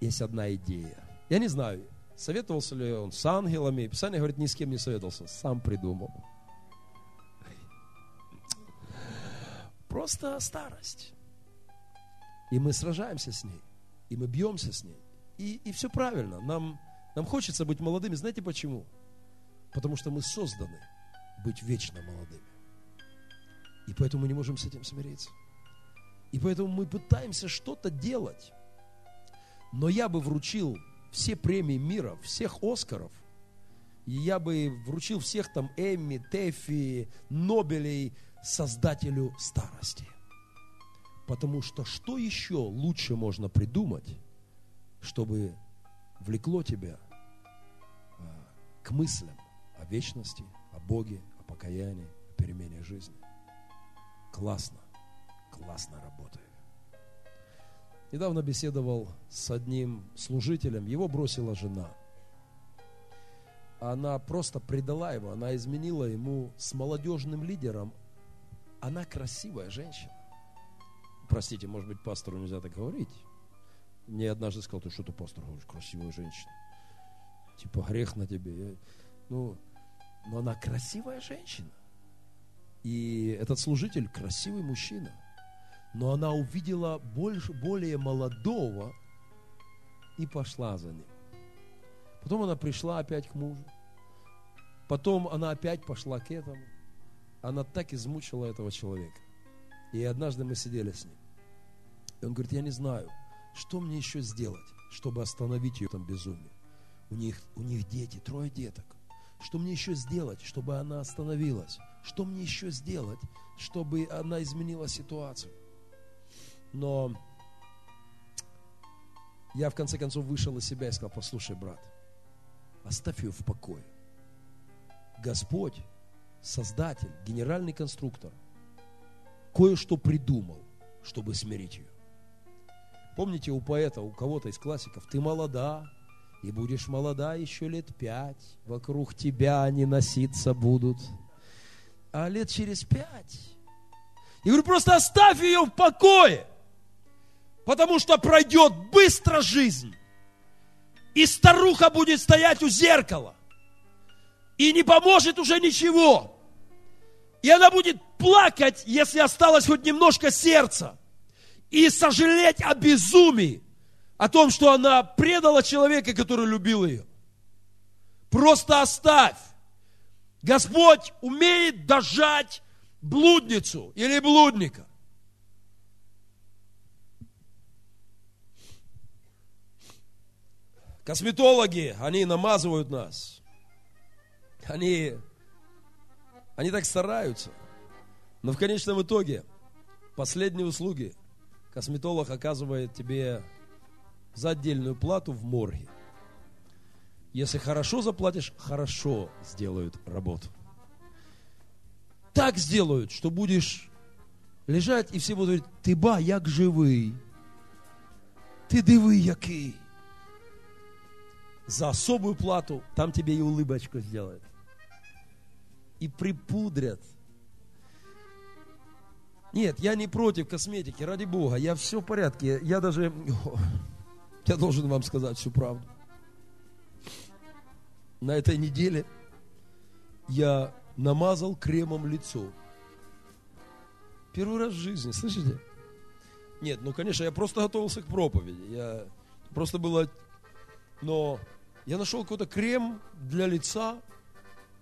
Есть одна идея. Я не знаю, советовался ли он с ангелами. Писание говорит, ни с кем не советовался, сам придумал. Просто старость. И мы сражаемся с ней. И мы бьемся с ней. И, и все правильно. Нам, нам хочется быть молодыми. Знаете почему? Потому что мы созданы быть вечно молодыми. И поэтому мы не можем с этим смириться. И поэтому мы пытаемся что-то делать. Но я бы вручил все премии мира, всех Оскаров, и я бы вручил всех там Эмми, Тэффи, Нобелей, создателю старости. Потому что что еще лучше можно придумать, чтобы влекло тебя а, к мыслям о вечности, о Боге, о покаянии, о перемене жизни. Классно, классно работает. Недавно беседовал с одним служителем, его бросила жена. Она просто предала его, она изменила ему с молодежным лидером она красивая женщина. Простите, может быть, пастору нельзя так говорить. Мне однажды сказал, ты что ты пастор говоришь, красивая женщина. Типа грех на тебе. Я, ну, но она красивая женщина. И этот служитель красивый мужчина. Но она увидела больше, более молодого и пошла за ним. Потом она пришла опять к мужу. Потом она опять пошла к этому. Она так измучила этого человека. И однажды мы сидели с ним. И он говорит, я не знаю, что мне еще сделать, чтобы остановить ее там безумие. У них, у них дети, трое деток. Что мне еще сделать, чтобы она остановилась? Что мне еще сделать, чтобы она изменила ситуацию? Но я в конце концов вышел из себя и сказал, послушай, брат, оставь ее в покое. Господь, Создатель, генеральный конструктор, кое-что придумал, чтобы смирить ее. Помните у поэта, у кого-то из классиков, ты молода, и будешь молода еще лет пять, вокруг тебя они носиться будут. А лет через пять. Я говорю, просто оставь ее в покое, потому что пройдет быстро жизнь, и старуха будет стоять у зеркала, и не поможет уже ничего. И она будет плакать, если осталось хоть немножко сердца, и сожалеть о безумии, о том, что она предала человека, который любил ее. Просто оставь. Господь умеет дожать блудницу или блудника. Косметологи, они намазывают нас. Они, они так стараются. Но в конечном итоге последние услуги косметолог оказывает тебе за отдельную плату в морге. Если хорошо заплатишь, хорошо сделают работу. Так сделают, что будешь лежать, и все будут говорить, ты ба, як живий. Ты диви який. За особую плату там тебе и улыбочку сделают. И припудрят. Нет, я не против косметики, ради Бога. Я все в порядке. Я даже <laughs> я должен вам сказать всю правду. На этой неделе я намазал кремом лицо. Первый раз в жизни, слышите? Нет, ну, конечно, я просто готовился к проповеди. Я просто было... Но я нашел какой-то крем для лица.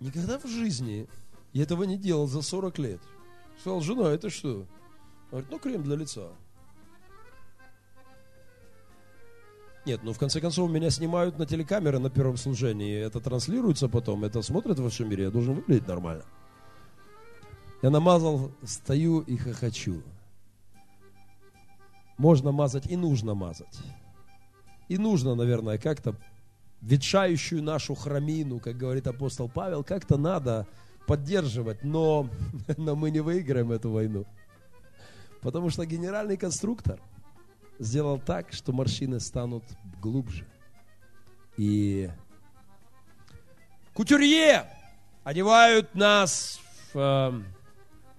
Никогда в жизни я этого не делал за 40 лет. Сказал, жена, это что? Говорит, ну, крем для лица. Нет, ну в конце концов меня снимают на телекамеры на первом служении. Это транслируется потом, это смотрят во всем мире. Я должен выглядеть нормально. Я намазал, стою и хохочу. Можно мазать и нужно мазать. И нужно, наверное, как-то ветшающую нашу храмину, как говорит апостол Павел, как-то надо поддерживать, но, <laughs> но мы не выиграем эту войну. Потому что генеральный конструктор – сделал так, что морщины станут глубже. И кутюрье одевают нас в э,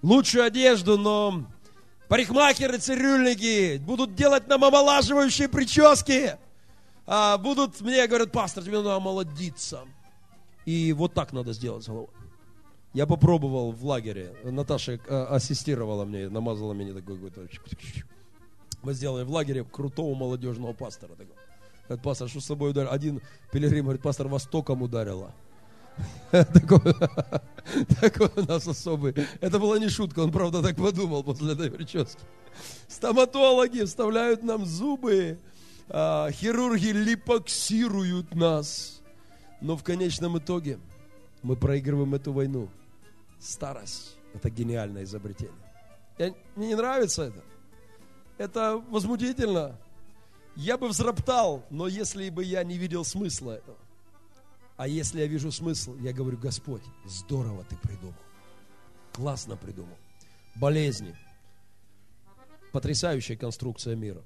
лучшую одежду, но парикмахеры, цирюльники будут делать нам омолаживающие прически. А будут, мне говорят, пастор, тебе надо омолодиться. И вот так надо сделать головой. Я попробовал в лагере. Наташа э, ассистировала мне, намазала мне такой какой-то мы сделали в лагере крутого молодежного пастора. Такого. Говорит, пастор, что с собой ударил? Один пилигрим говорит, пастор, вас током ударило. <laughs> <laughs> Такой у нас особый. Это была не шутка, он правда так подумал после этой прически. Стоматологи вставляют нам зубы, а, хирурги липоксируют нас. Но в конечном итоге мы проигрываем эту войну. Старость – это гениальное изобретение. мне не нравится это. Это возмутительно. Я бы взроптал, но если бы я не видел смысла этого. А если я вижу смысл, я говорю, Господь, здорово ты придумал. Классно придумал. Болезни. Потрясающая конструкция мира.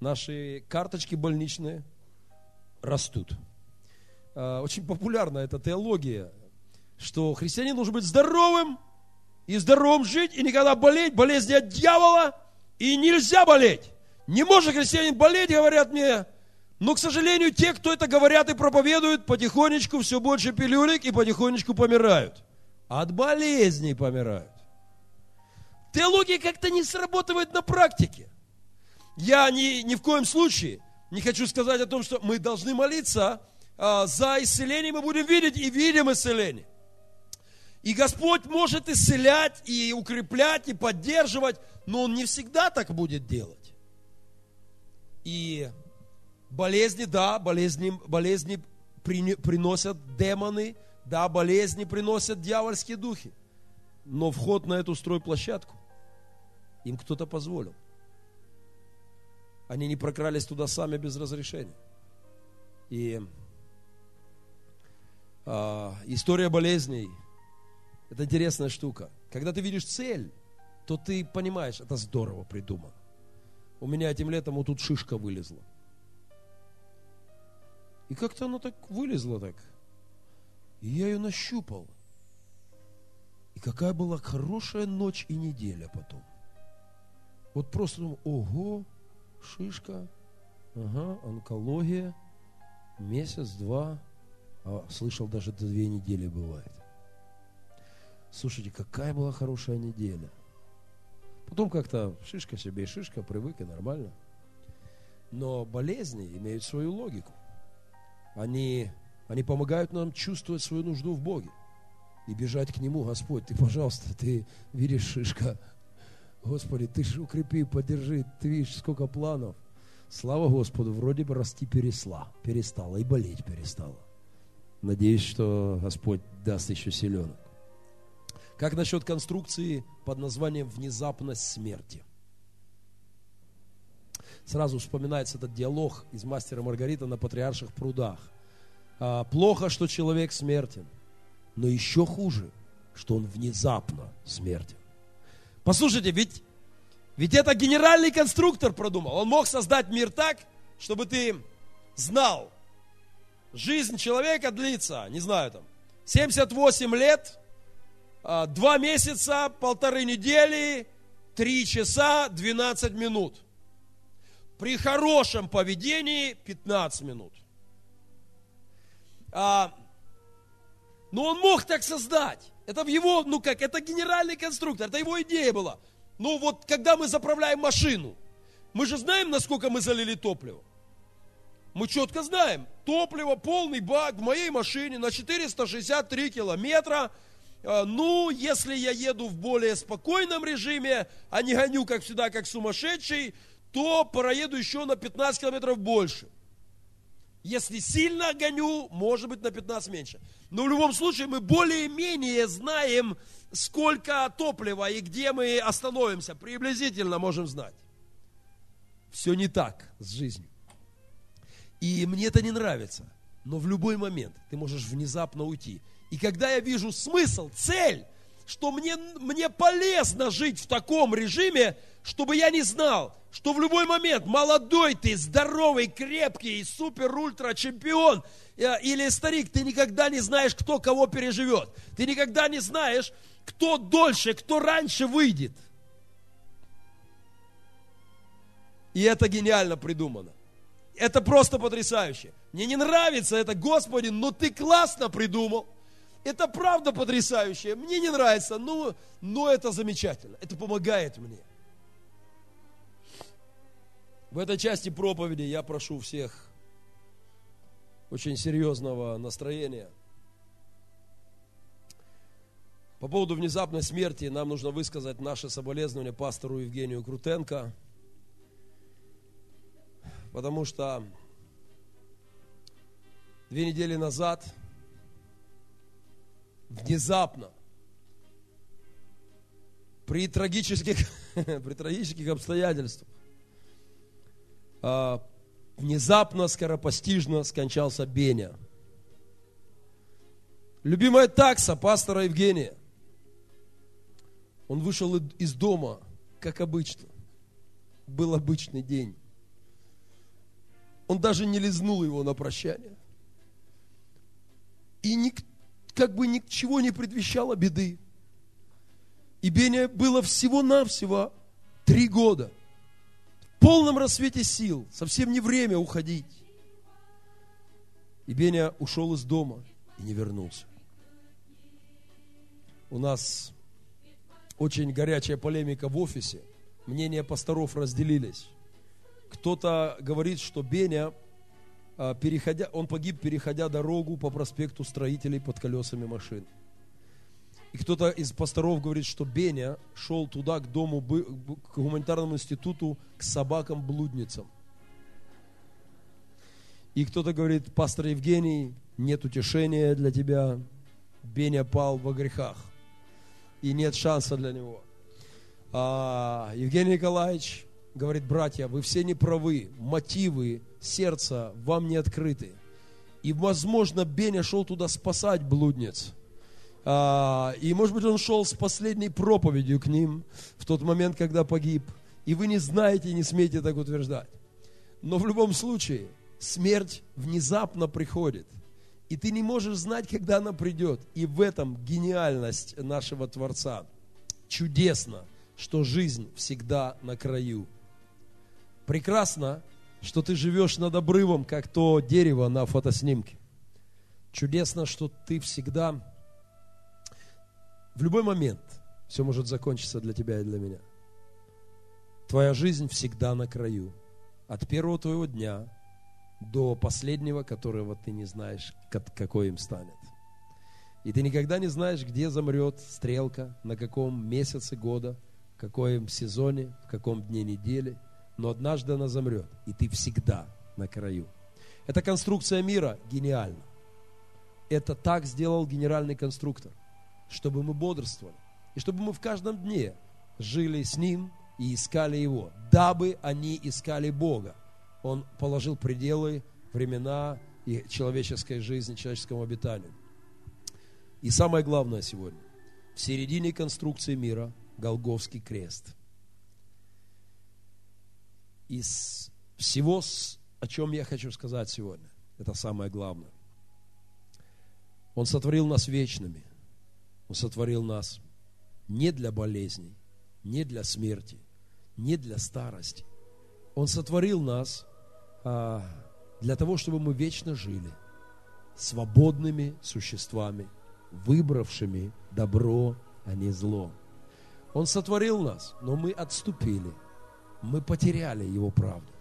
Наши карточки больничные растут. А, очень популярна эта теология, что христианин должен быть здоровым и здоровым жить, и никогда болеть, болезни от дьявола – и нельзя болеть. Не может христианин болеть, говорят мне. Но, к сожалению, те, кто это говорят и проповедуют, потихонечку все больше пилюлек и потихонечку помирают. От болезней помирают. Теология как-то не срабатывает на практике. Я ни, ни в коем случае не хочу сказать о том, что мы должны молиться а, за исцеление, мы будем видеть и видим исцеление. И Господь может исцелять, и укреплять, и поддерживать, но Он не всегда так будет делать. И болезни, да, болезни, болезни приносят демоны, да, болезни приносят дьявольские духи. Но вход на эту стройплощадку им кто-то позволил. Они не прокрались туда сами без разрешения. И а, история болезней – это интересная штука. Когда ты видишь цель, то ты понимаешь, это здорово придумано. У меня этим летом вот тут шишка вылезла. И как-то она так вылезла так. И я ее нащупал. И какая была хорошая ночь и неделя потом. Вот просто думаю, ого, шишка, ага, онкология, месяц-два, а слышал, даже до две недели бывает. Слушайте, какая была хорошая неделя. Потом как-то шишка себе и шишка, привык и нормально. Но болезни имеют свою логику. Они, они помогают нам чувствовать свою нужду в Боге и бежать к Нему. Господь, ты, пожалуйста, ты видишь шишка. Господи, ты же укрепи, поддержи. Ты видишь, сколько планов. Слава Господу, вроде бы расти пересла, перестала и болеть перестала. Надеюсь, что Господь даст еще силенок. Как насчет конструкции под названием «Внезапность смерти»? Сразу вспоминается этот диалог из «Мастера Маргарита» на Патриарших прудах. А, плохо, что человек смертен, но еще хуже, что он внезапно смертен. Послушайте, ведь, ведь это генеральный конструктор продумал. Он мог создать мир так, чтобы ты знал, жизнь человека длится, не знаю, там, 78 лет, 2 а, месяца, полторы недели, 3 часа, 12 минут. При хорошем поведении 15 минут. Но он мог так создать. Это в его, ну как, это генеральный конструктор, это его идея была. Ну вот, когда мы заправляем машину, мы же знаем, насколько мы залили топливо. Мы четко знаем, топливо, полный бак в моей машине на 463 километра. А, ну, если я еду в более спокойном режиме, а не гоню, как всегда, как сумасшедший, то проеду еще на 15 километров больше. Если сильно гоню, может быть на 15 меньше. Но в любом случае мы более-менее знаем, сколько топлива и где мы остановимся. Приблизительно можем знать. Все не так с жизнью. И мне это не нравится. Но в любой момент ты можешь внезапно уйти. И когда я вижу смысл, цель, что мне, мне полезно жить в таком режиме, чтобы я не знал, что в любой момент молодой ты, здоровый, крепкий, супер-ультра-чемпион э, или старик, ты никогда не знаешь, кто кого переживет. Ты никогда не знаешь, кто дольше, кто раньше выйдет. И это гениально придумано. Это просто потрясающе. Мне не нравится это, Господи, но ты классно придумал. Это правда потрясающе. Мне не нравится, но, но это замечательно. Это помогает мне. В этой части проповеди я прошу всех очень серьезного настроения. По поводу внезапной смерти нам нужно высказать наше соболезнование пастору Евгению Крутенко, потому что две недели назад внезапно при трагических, <laughs> при трагических обстоятельствах а, внезапно, скоропостижно скончался Беня. Любимая такса пастора Евгения. Он вышел из дома, как обычно. Был обычный день. Он даже не лизнул его на прощание. И ник, как бы ничего не предвещало беды. И Беня было всего-навсего три года – полном рассвете сил, совсем не время уходить. И Беня ушел из дома и не вернулся. У нас очень горячая полемика в офисе. Мнения пасторов разделились. Кто-то говорит, что Беня, переходя, он погиб, переходя дорогу по проспекту строителей под колесами машин. И кто-то из пасторов говорит, что Беня шел туда, к дому, к гуманитарному институту, к собакам-блудницам. И кто-то говорит, пастор Евгений, нет утешения для тебя, Беня пал во грехах, и нет шанса для него. А Евгений Николаевич говорит, братья, вы все не правы, мотивы сердца вам не открыты. И, возможно, Беня шел туда спасать блудниц. А, и, может быть, он шел с последней проповедью к ним в тот момент, когда погиб. И вы не знаете и не смеете так утверждать. Но в любом случае, смерть внезапно приходит. И ты не можешь знать, когда она придет. И в этом гениальность нашего Творца. Чудесно, что жизнь всегда на краю. Прекрасно, что ты живешь над обрывом, как то дерево на фотоснимке. Чудесно, что ты всегда, в любой момент, все может закончиться для тебя и для меня. Твоя жизнь всегда на краю. От первого твоего дня до последнего, которого ты не знаешь, какой им станет. И ты никогда не знаешь, где замрет стрелка, на каком месяце года, в каком сезоне, в каком дне недели. Но однажды она замрет, и ты всегда на краю. Эта конструкция мира гениальна. Это так сделал генеральный конструктор, чтобы мы бодрствовали. И чтобы мы в каждом дне жили с Ним и искали Его, дабы они искали Бога он положил пределы, времена и человеческой жизни, человеческому обитанию. И самое главное сегодня, в середине конструкции мира Голговский крест. Из всего, о чем я хочу сказать сегодня, это самое главное. Он сотворил нас вечными. Он сотворил нас не для болезней, не для смерти, не для старости. Он сотворил нас а, для того, чтобы мы вечно жили свободными существами, выбравшими добро, а не зло. Он сотворил нас, но мы отступили, мы потеряли Его правду.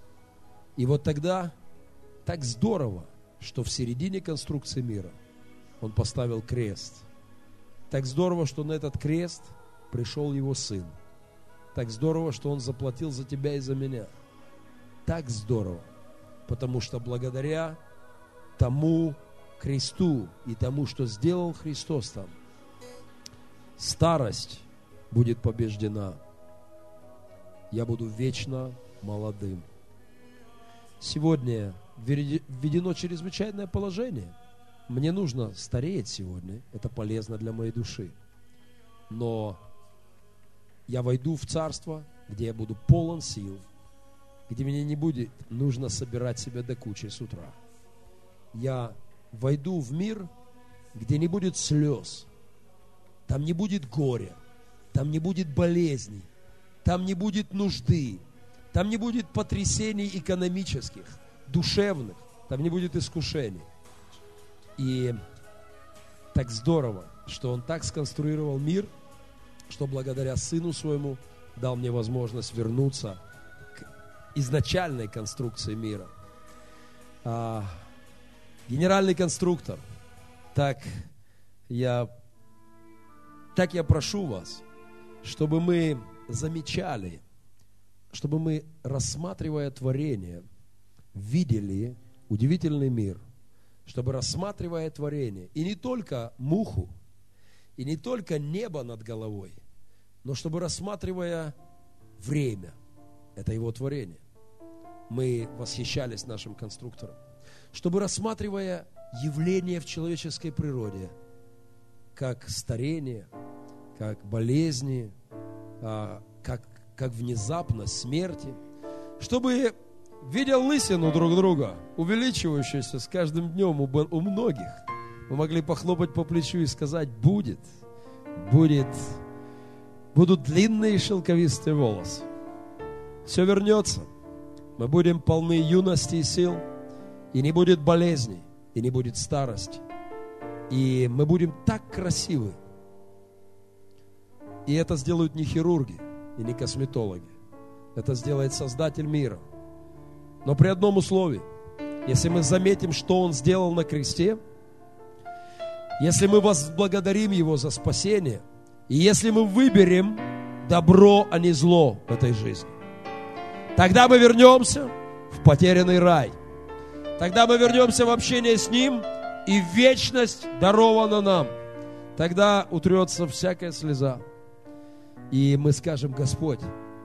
И вот тогда так здорово, что в середине конструкции мира Он поставил крест. Так здорово, что на этот крест пришел Его Сын. Так здорово, что Он заплатил за тебя и за меня. Так здорово, потому что благодаря тому кресту и тому, что сделал Христос там, старость будет побеждена. Я буду вечно молодым. Сегодня введено чрезвычайное положение. Мне нужно стареть сегодня. Это полезно для моей души. Но я войду в царство, где я буду полон сил – где мне не будет нужно собирать себя до кучи с утра. Я войду в мир, где не будет слез, там не будет горя, там не будет болезней, там не будет нужды, там не будет потрясений экономических, душевных, там не будет искушений. И так здорово, что Он так сконструировал мир, что благодаря Сыну Своему дал мне возможность вернуться изначальной конструкции мира. А, генеральный конструктор. Так я, так я прошу вас, чтобы мы замечали, чтобы мы, рассматривая творение, видели удивительный мир, чтобы, рассматривая творение, и не только муху, и не только небо над головой, но чтобы, рассматривая время, это его творение, мы восхищались нашим конструктором, чтобы рассматривая явления в человеческой природе, как старение, как болезни, как, как внезапность смерти, чтобы видя лысину друг друга, увеличивающуюся с каждым днем у, у многих, мы могли похлопать по плечу и сказать, будет, будет, будут длинные шелковистые волосы. Все вернется – мы будем полны юности и сил, и не будет болезней, и не будет старости. И мы будем так красивы. И это сделают не хирурги и не косметологи. Это сделает Создатель мира. Но при одном условии. Если мы заметим, что Он сделал на кресте, если мы возблагодарим Его за спасение, и если мы выберем добро, а не зло в этой жизни, тогда мы вернемся в потерянный рай. Тогда мы вернемся в общение с Ним, и вечность дарована нам. Тогда утрется всякая слеза. И мы скажем, Господь,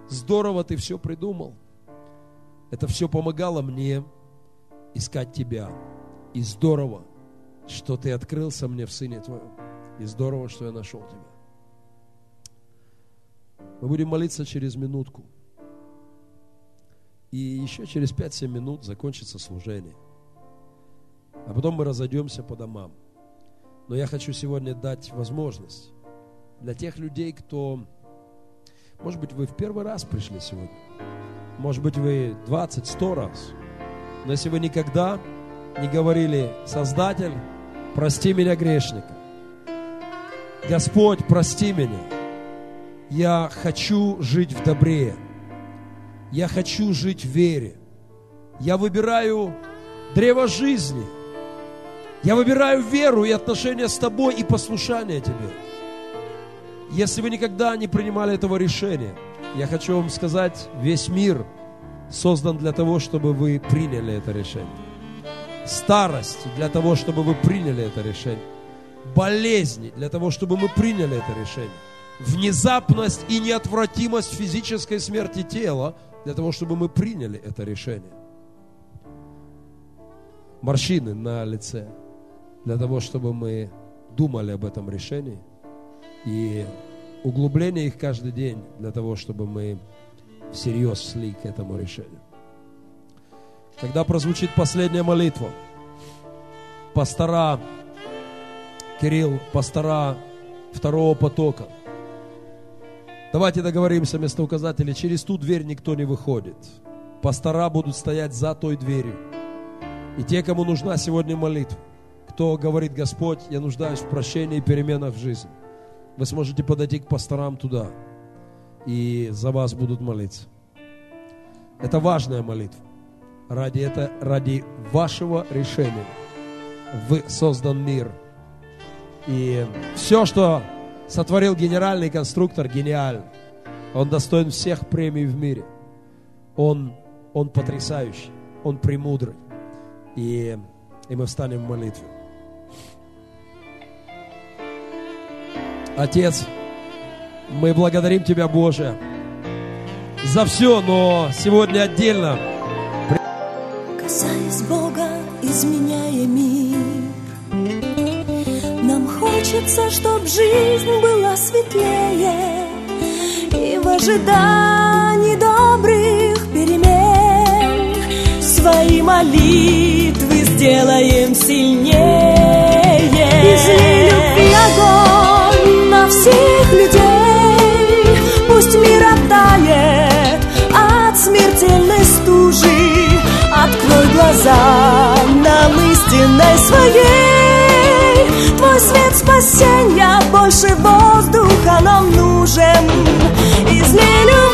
здорово Ты все придумал. Это все помогало мне искать Тебя. И здорово, что Ты открылся мне в Сыне Твоем. И здорово, что я нашел Тебя. Мы будем молиться через минутку. И еще через 5-7 минут закончится служение. А потом мы разойдемся по домам. Но я хочу сегодня дать возможность для тех людей, кто, может быть, вы в первый раз пришли сегодня, может быть, вы 20, 100 раз, но если вы никогда не говорили, Создатель, прости меня, грешника, Господь, прости меня, я хочу жить в добре, я хочу жить в вере, я выбираю древо жизни – я выбираю веру и отношения с тобой и послушание тебе. Если вы никогда не принимали этого решения, я хочу вам сказать, весь мир создан для того, чтобы вы приняли это решение. Старость для того, чтобы вы приняли это решение. Болезни для того, чтобы мы приняли это решение. Внезапность и неотвратимость физической смерти тела для того, чтобы мы приняли это решение. Морщины на лице – для того, чтобы мы думали об этом решении и углубление их каждый день для того, чтобы мы всерьез шли к этому решению. Когда прозвучит последняя молитва, пастора, Кирилл, пастора второго потока, давайте договоримся, местоуказатели, через ту дверь никто не выходит. Пастора будут стоять за той дверью. И те, кому нужна сегодня молитва, кто говорит, Господь, я нуждаюсь в прощении и переменах в жизни, вы сможете подойти к пасторам туда, и за вас будут молиться. Это важная молитва. Ради, это, ради вашего решения вы создан мир. И все, что сотворил генеральный конструктор, гениально. Он достоин всех премий в мире. Он, он потрясающий, он премудрый. И, и мы встанем в молитву. Отец, мы благодарим Тебя, Боже, за все, но сегодня отдельно. Касаясь Бога, изменяя мир, нам хочется, чтоб жизнь была светлее и в ожидании добрых перемен свои молитвы сделаем сильнее. Всех людей. Пусть мир оттает от смертельной стужи. Открой глаза нам истинной своей. Твой свет спасения больше воздуха нам нужен. Излей любовь